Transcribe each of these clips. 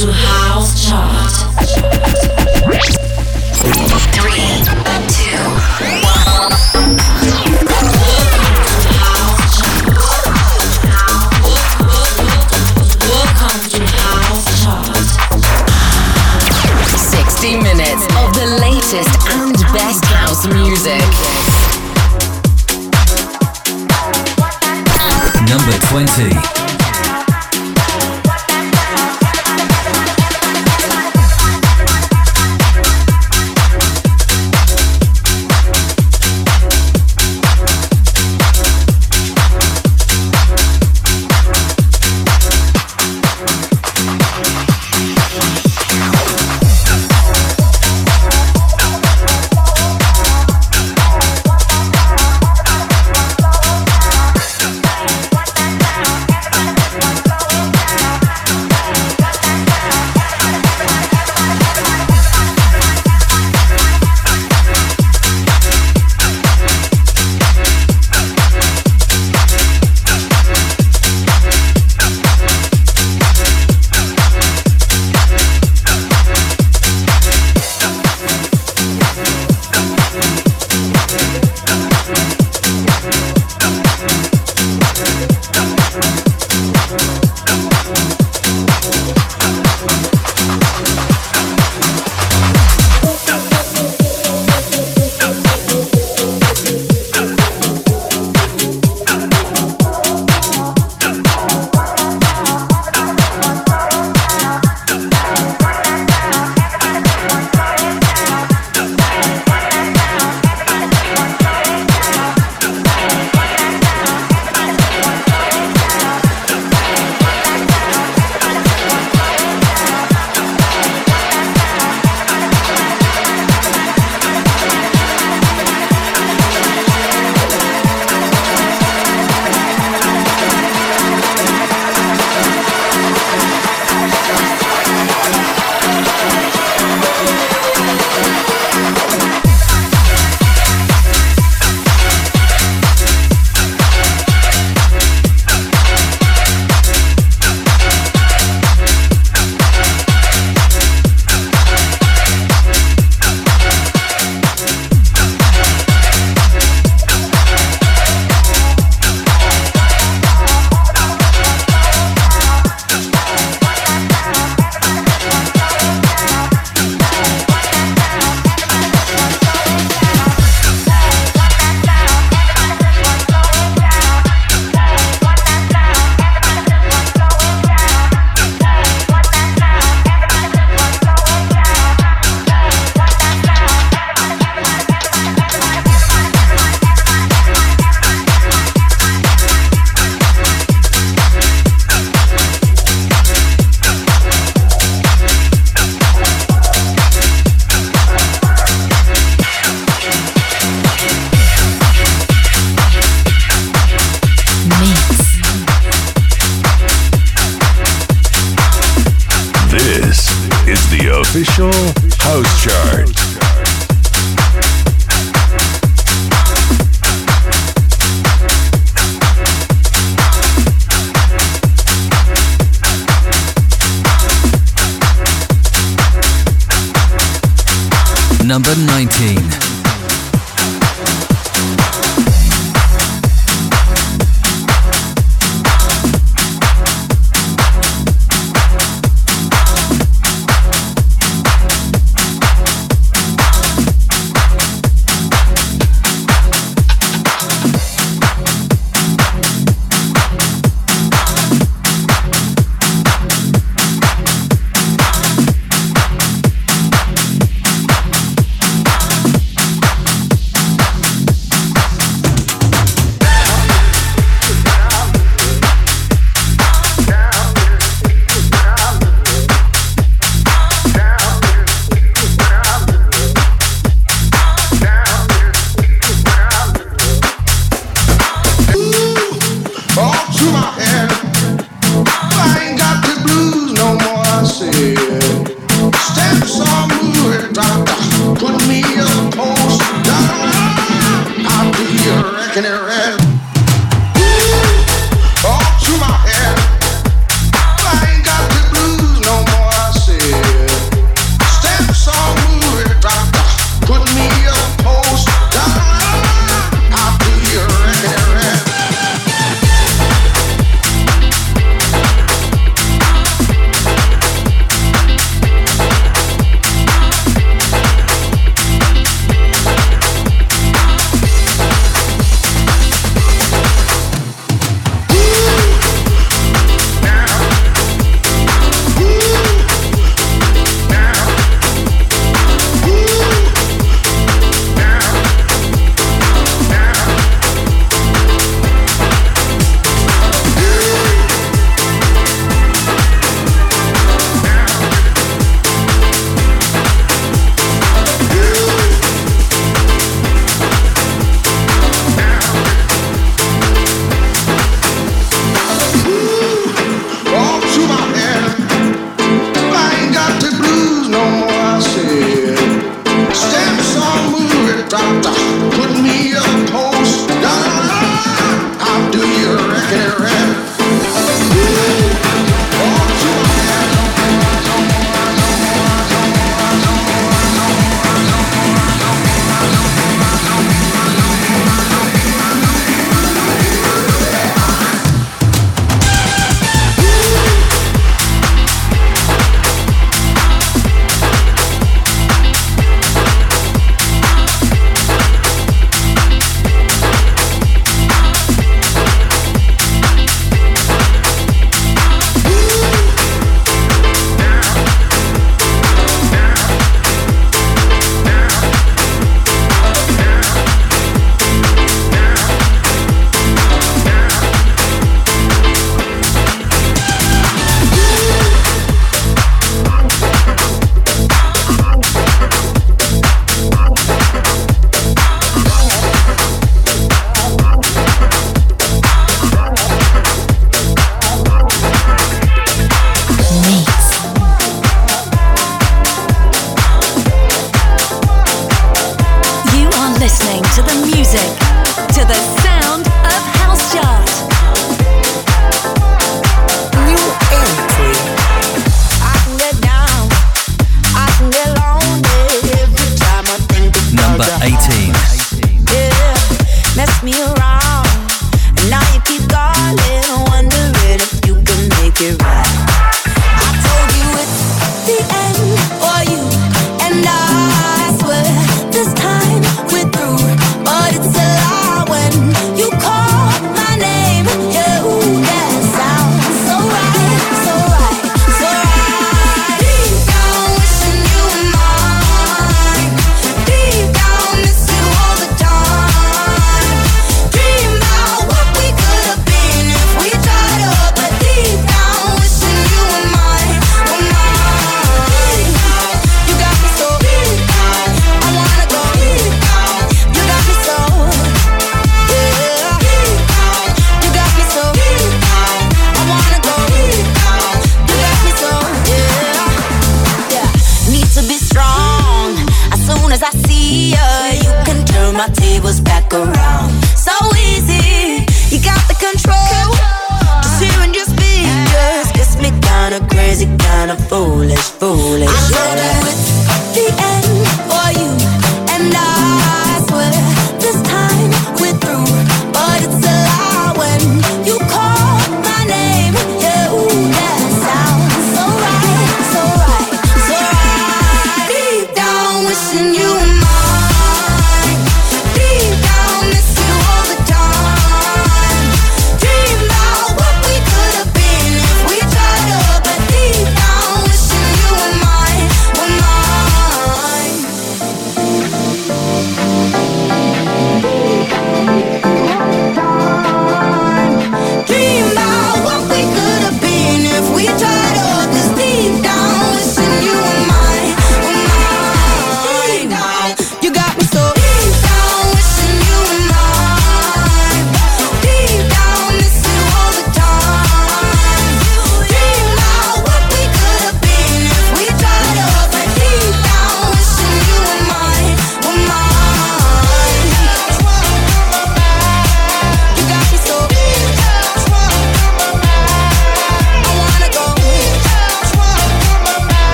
to House Chart.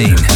2016.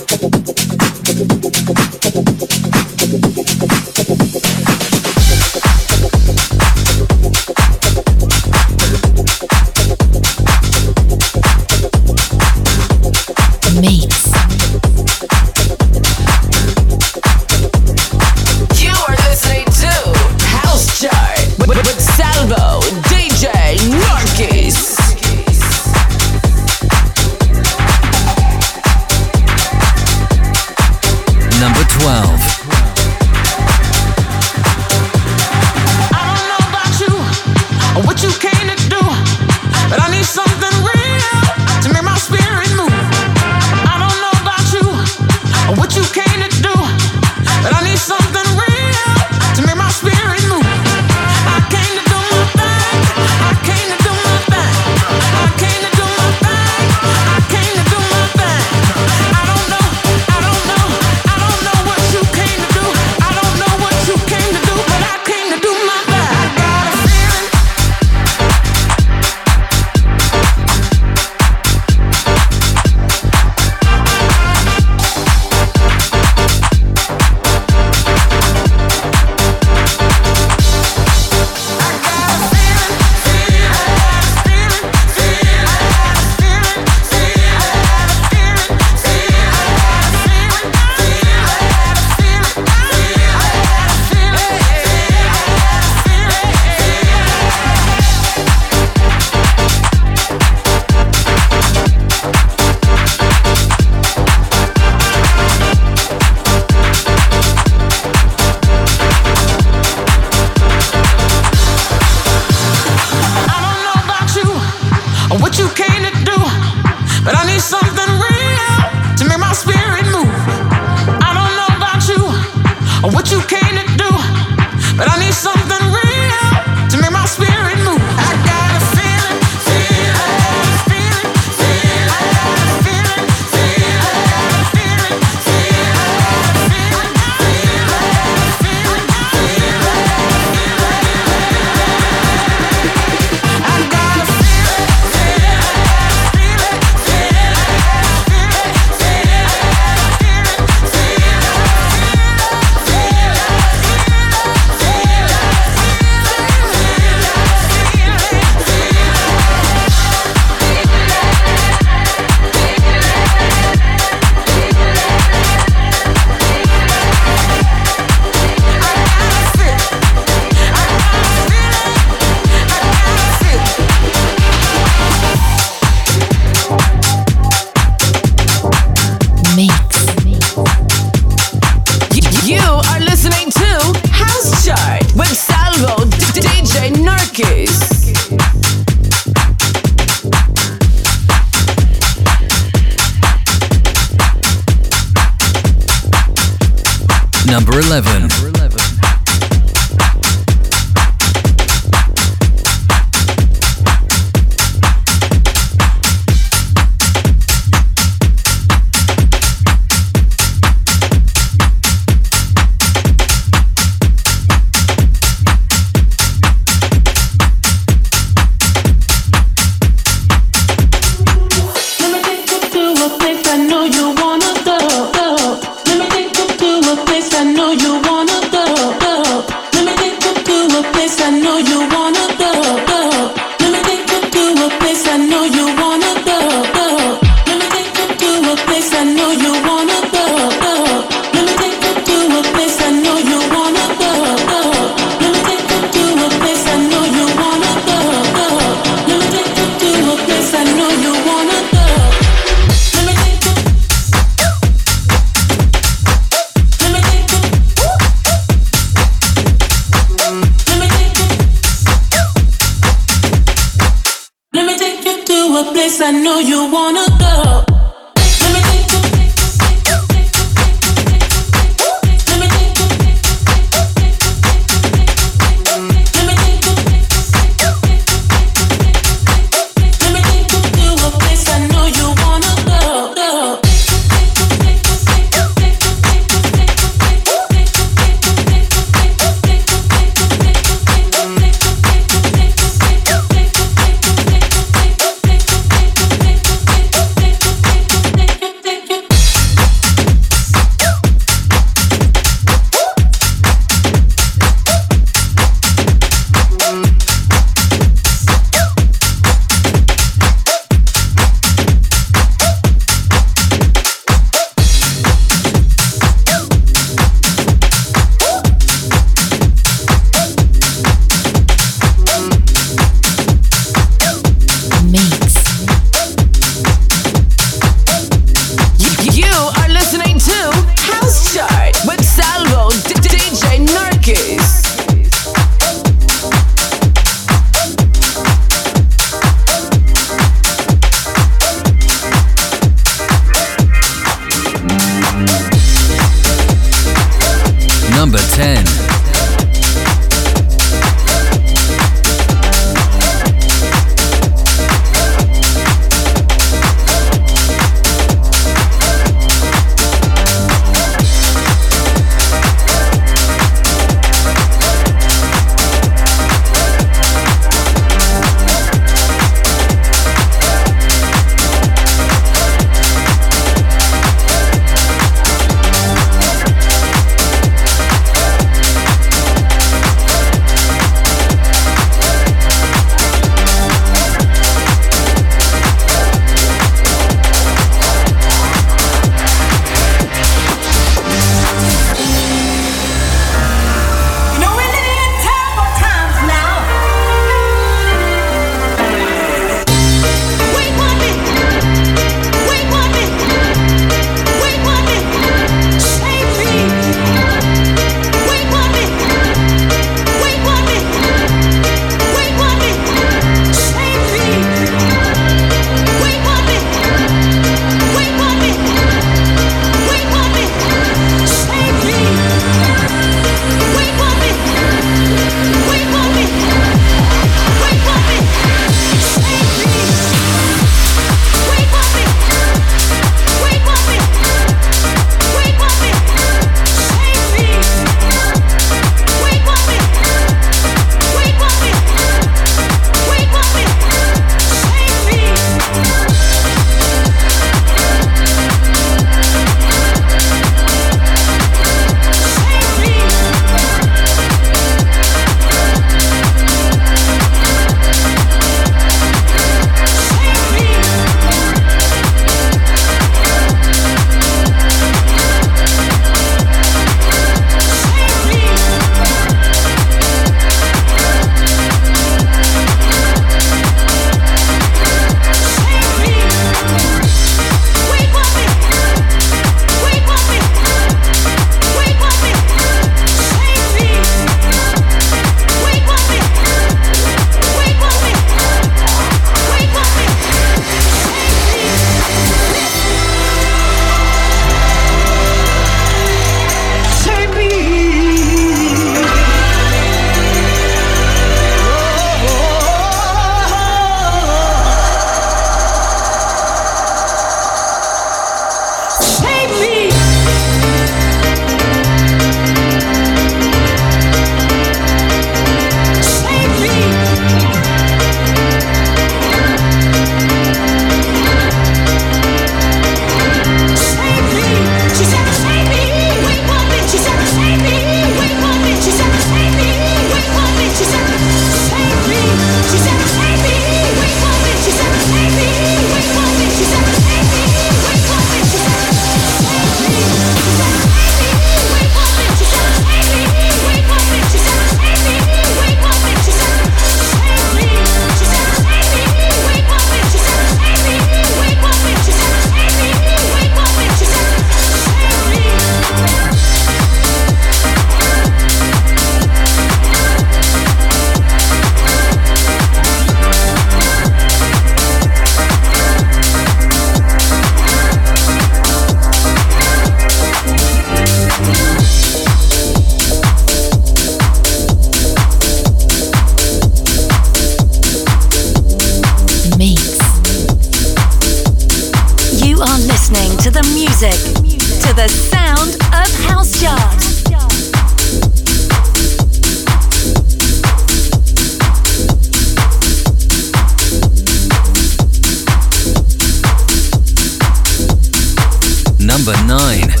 9.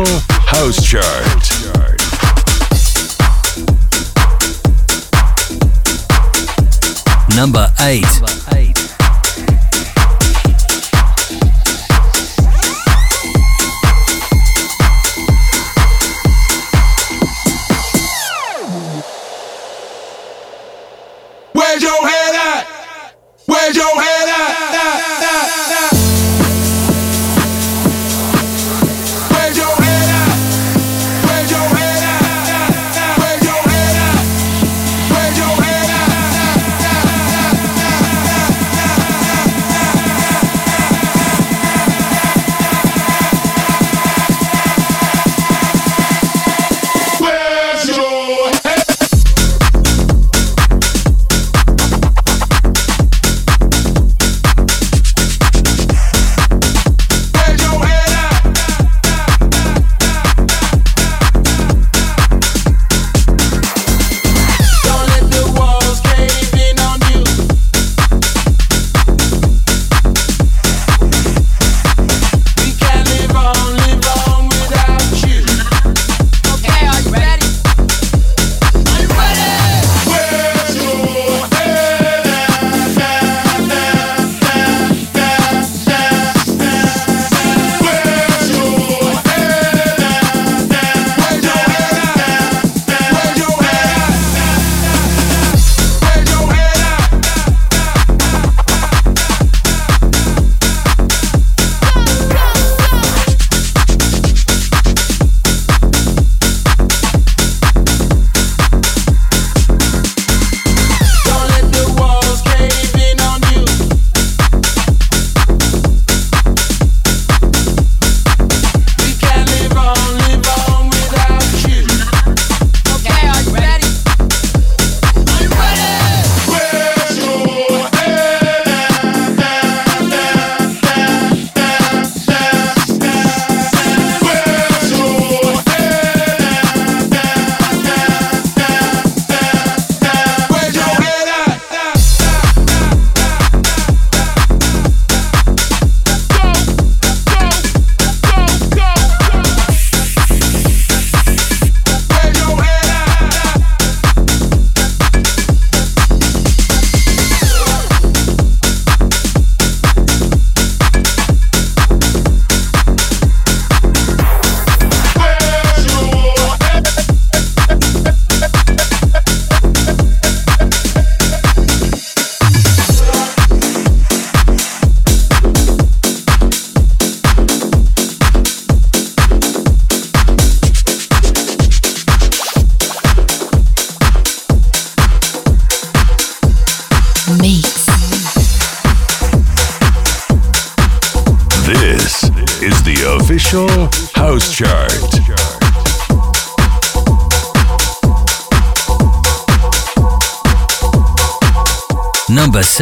House Chart. Number 8.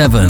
7.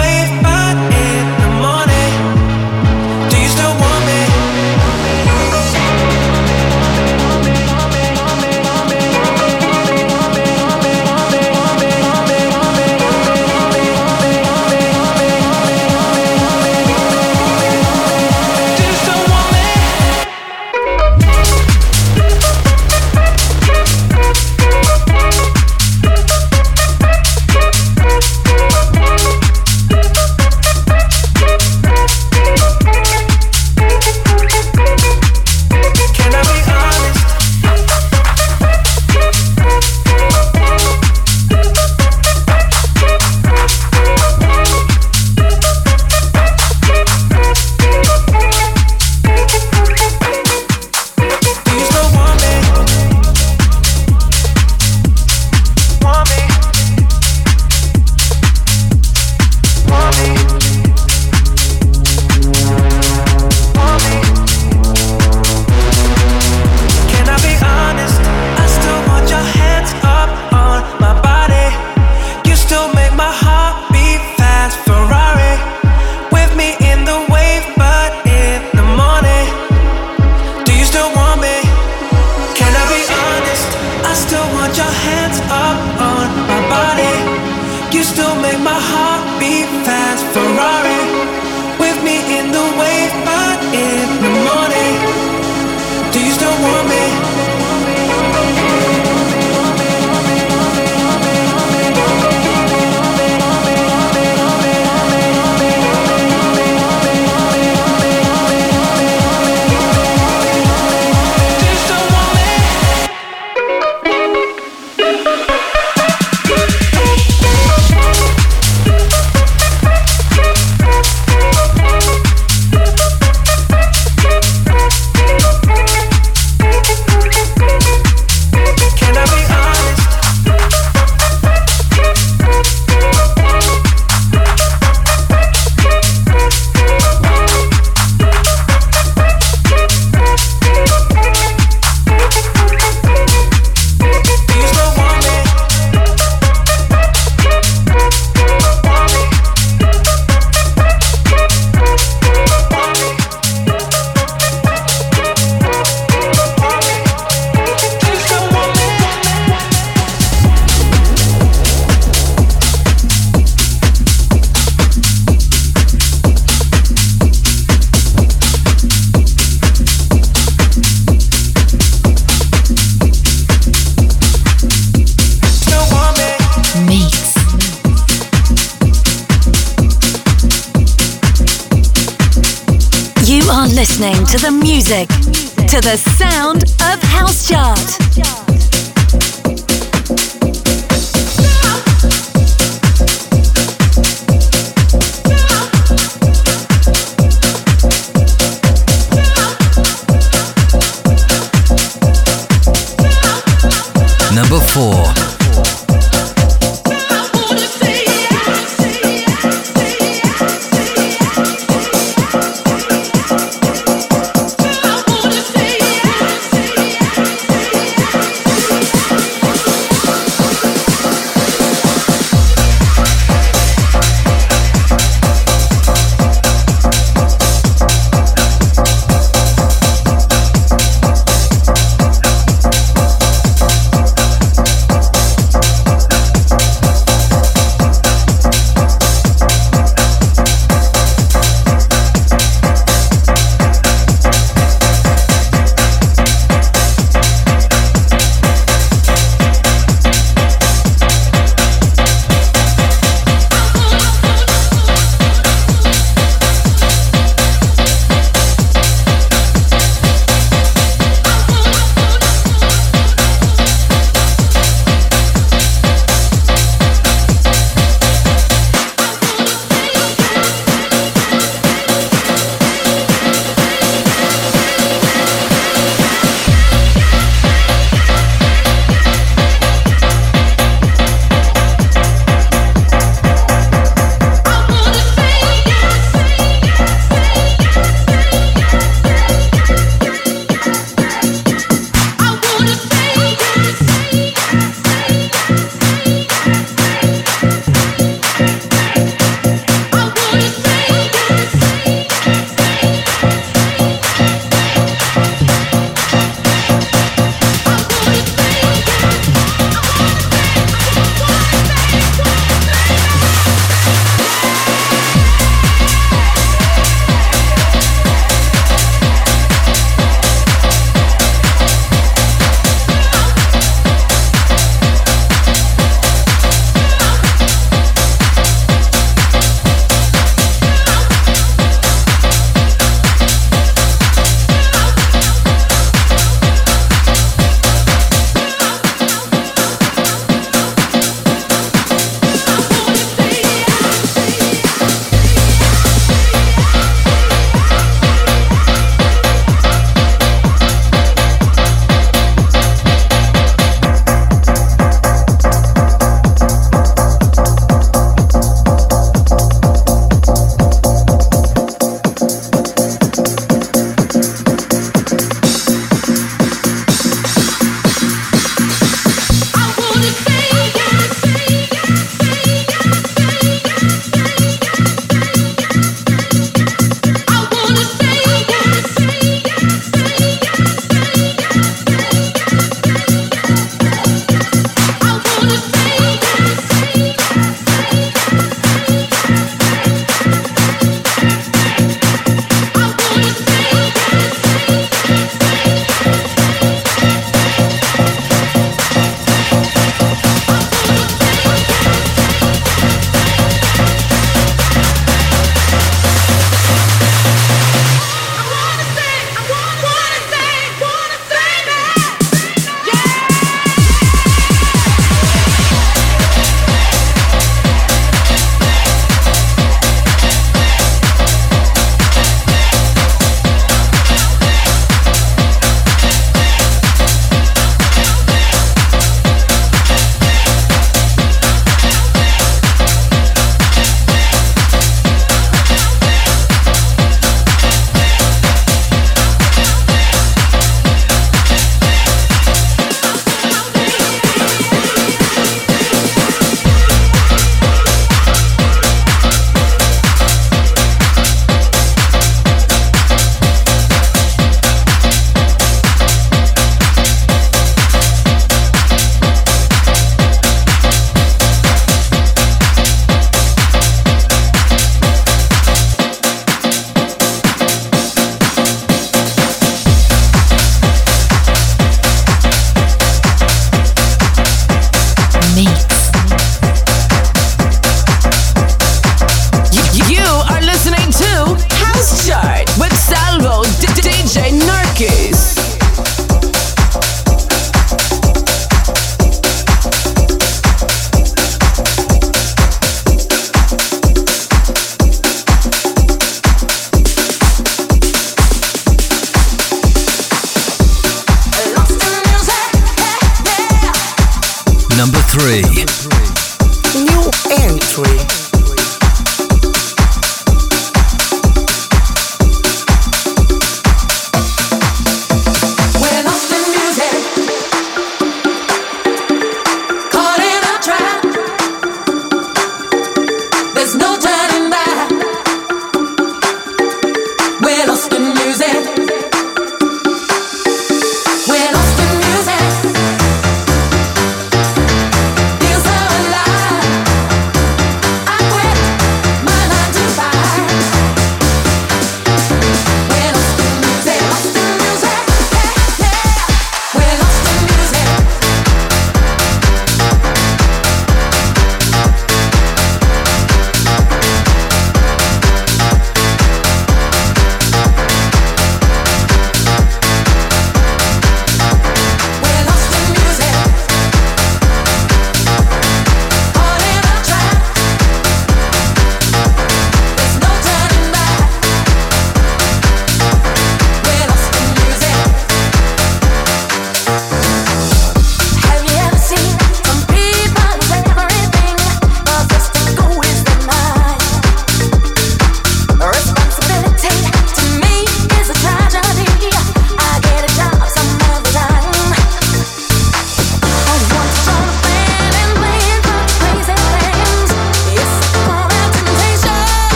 to the sound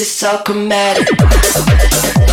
it's all chromatic.